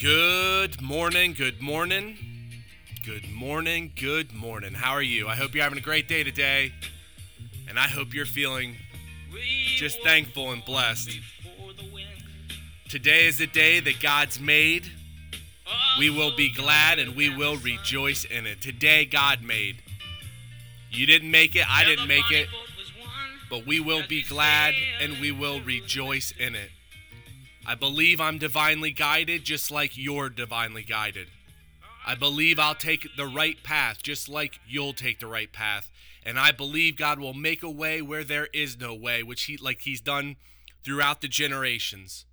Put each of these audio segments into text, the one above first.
Good morning, good morning, good morning, good morning. How are you? I hope you're having a great day today, and I hope you're feeling just thankful and blessed. Today is the day that God's made. We will be glad and we will rejoice in it. Today, God made. You didn't make it, I didn't make it, but we will be glad and we will rejoice in it. I believe I'm divinely guided just like you're divinely guided. I believe I'll take the right path just like you'll take the right path. And I believe God will make a way where there is no way, which he like he's done throughout the generations.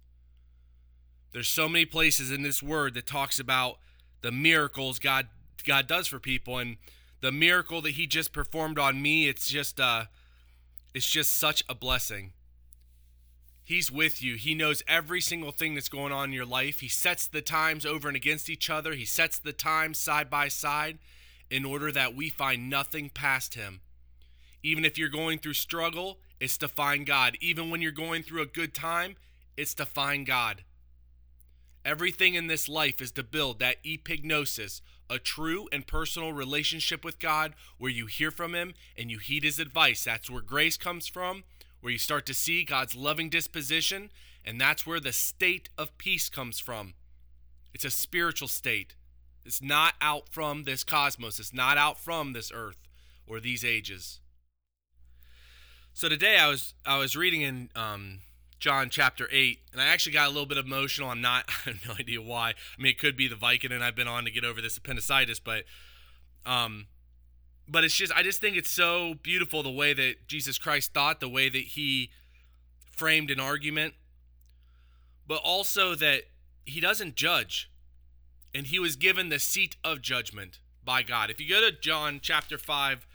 There's so many places in this word that talks about the miracles God God does for people and the miracle that he just performed on me, it's just uh it's just such a blessing. He's with you. He knows every single thing that's going on in your life. He sets the times over and against each other. He sets the times side by side in order that we find nothing past him. Even if you're going through struggle, it's to find God. Even when you're going through a good time, it's to find God. Everything in this life is to build that epignosis, a true and personal relationship with God where you hear from Him and you heed His advice. That's where grace comes from where you start to see God's loving disposition, and that's where the state of peace comes from. It's a spiritual state. It's not out from this cosmos, it's not out from this earth or these ages. So today I was I was reading in um, John chapter 8, and I actually got a little bit emotional. I'm not, I have no idea why. I mean, it could be the Vicodin I've been on to get over this appendicitis, but um, but it's just I just think it's so beautiful the way that Jesus Christ thought, the way that he framed an argument, but also that he doesn't judge. And he was given the seat of judgment by God. If you go to John chapter 5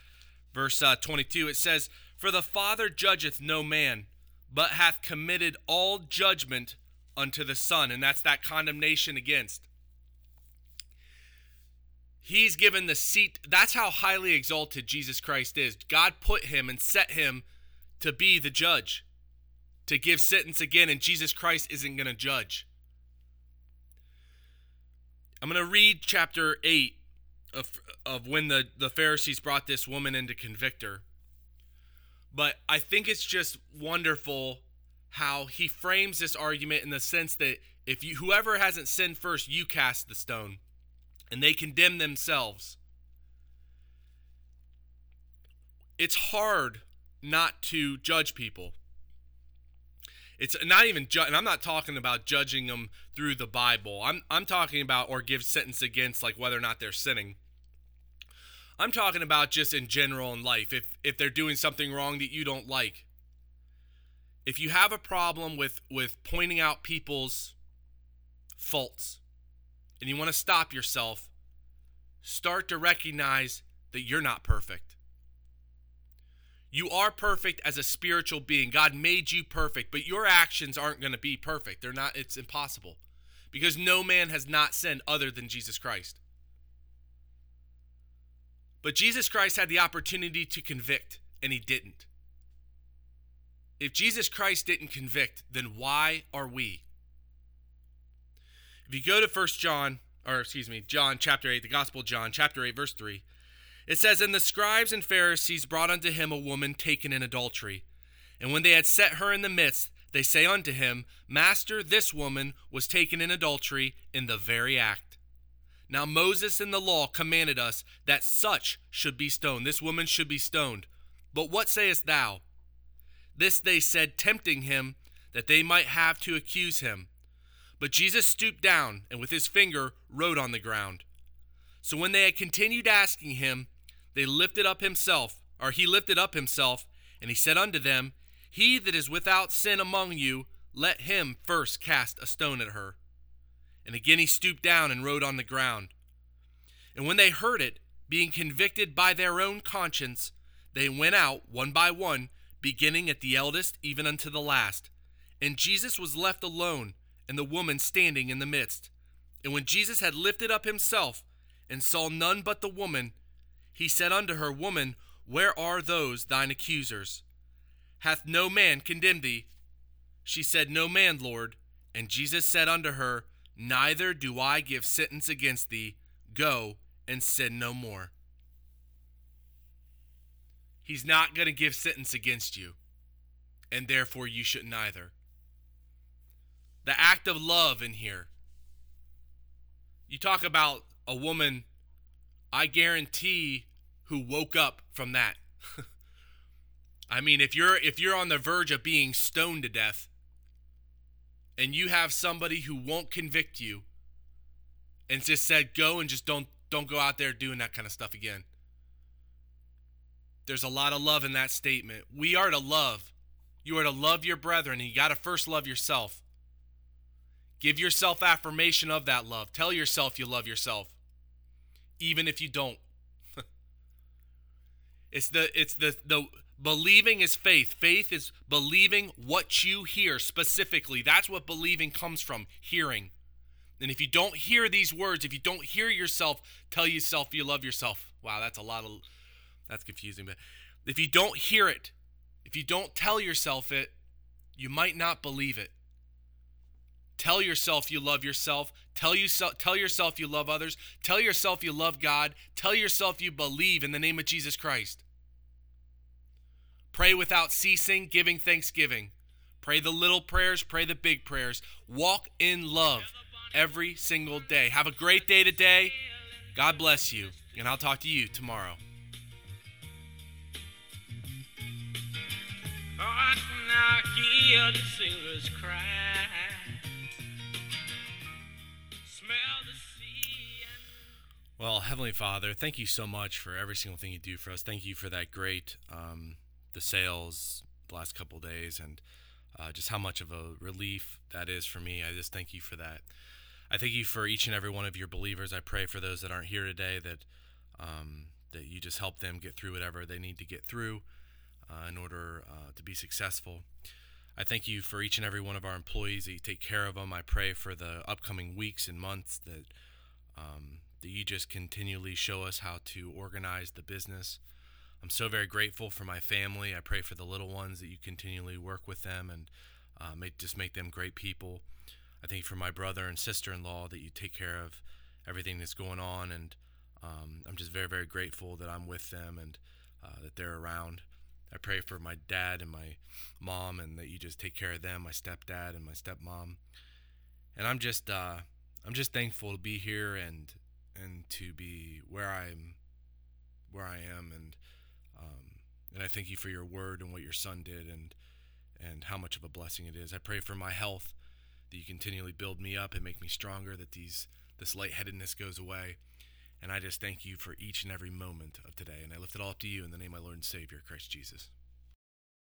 verse uh, 22 it says, "For the Father judgeth no man, but hath committed all judgment unto the Son." And that's that condemnation against. He's given the seat. That's how highly exalted Jesus Christ is. God put him and set him to be the judge, to give sentence again, and Jesus Christ isn't going to judge. I'm going to read chapter 8 of, of when the, the Pharisees brought this woman in to convict her. But I think it's just wonderful how he frames this argument in the sense that if you whoever hasn't sinned first, you cast the stone and they condemn themselves. It's hard not to judge people. It's not even ju- and I'm not talking about judging them through the Bible. I'm I'm talking about or give sentence against like whether or not they're sinning. I'm talking about just in general in life. If if they're doing something wrong that you don't like. If you have a problem with with pointing out people's faults, and you want to stop yourself, start to recognize that you're not perfect. You are perfect as a spiritual being. God made you perfect, but your actions aren't going to be perfect. They're not, it's impossible because no man has not sinned other than Jesus Christ. But Jesus Christ had the opportunity to convict, and he didn't. If Jesus Christ didn't convict, then why are we? If you go to First John, or excuse me, John chapter 8, the Gospel John, chapter 8, verse 3, it says, And the scribes and Pharisees brought unto him a woman taken in adultery. And when they had set her in the midst, they say unto him, Master, this woman was taken in adultery in the very act. Now Moses in the law commanded us that such should be stoned. This woman should be stoned. But what sayest thou? This they said, tempting him, that they might have to accuse him. But Jesus stooped down and with his finger wrote on the ground. So when they had continued asking him, they lifted up himself, or he lifted up himself, and he said unto them, He that is without sin among you, let him first cast a stone at her. And again he stooped down and wrote on the ground. And when they heard it, being convicted by their own conscience, they went out one by one, beginning at the eldest even unto the last. And Jesus was left alone and the woman standing in the midst. And when Jesus had lifted up himself and saw none but the woman, he said unto her, Woman, where are those thine accusers? Hath no man condemned thee? She said, No man, Lord. And Jesus said unto her, Neither do I give sentence against thee. Go and sin no more. He's not going to give sentence against you, and therefore you shouldn't either. The act of love in here. You talk about a woman, I guarantee, who woke up from that. I mean, if you're if you're on the verge of being stoned to death and you have somebody who won't convict you and just said go and just don't don't go out there doing that kind of stuff again. There's a lot of love in that statement. We are to love. You are to love your brethren, and you got to first love yourself. Give yourself affirmation of that love. Tell yourself you love yourself, even if you don't. it's the it's the the believing is faith. Faith is believing what you hear specifically. That's what believing comes from, hearing. And if you don't hear these words, if you don't hear yourself tell yourself you love yourself, wow, that's a lot of that's confusing. But if you don't hear it, if you don't tell yourself it, you might not believe it. Tell yourself you love yourself. Tell yourself tell yourself you love others. Tell yourself you love God. Tell yourself you believe in the name of Jesus Christ. Pray without ceasing, giving thanksgiving. Pray the little prayers, pray the big prayers. Walk in love every single day. Have a great day today. God bless you, and I'll talk to you tomorrow. Oh, I hear the cry. Well, Heavenly Father, thank you so much for every single thing you do for us. Thank you for that great, um, the sales the last couple days, and uh, just how much of a relief that is for me. I just thank you for that. I thank you for each and every one of your believers. I pray for those that aren't here today that um, that you just help them get through whatever they need to get through uh, in order uh, to be successful. I thank you for each and every one of our employees that you take care of them. I pray for the upcoming weeks and months that um, that you just continually show us how to organize the business. I'm so very grateful for my family. I pray for the little ones that you continually work with them and uh, make, just make them great people. I thank you for my brother and sister in law that you take care of everything that's going on. And um, I'm just very, very grateful that I'm with them and uh, that they're around. I pray for my dad and my mom and that you just take care of them, my stepdad and my stepmom. And I'm just uh, I'm just thankful to be here and and to be where I'm where I am and um, and I thank you for your word and what your son did and and how much of a blessing it is. I pray for my health that you continually build me up and make me stronger that these this lightheadedness goes away. And I just thank you for each and every moment of today. And I lift it all up to you in the name of my Lord and Savior, Christ Jesus.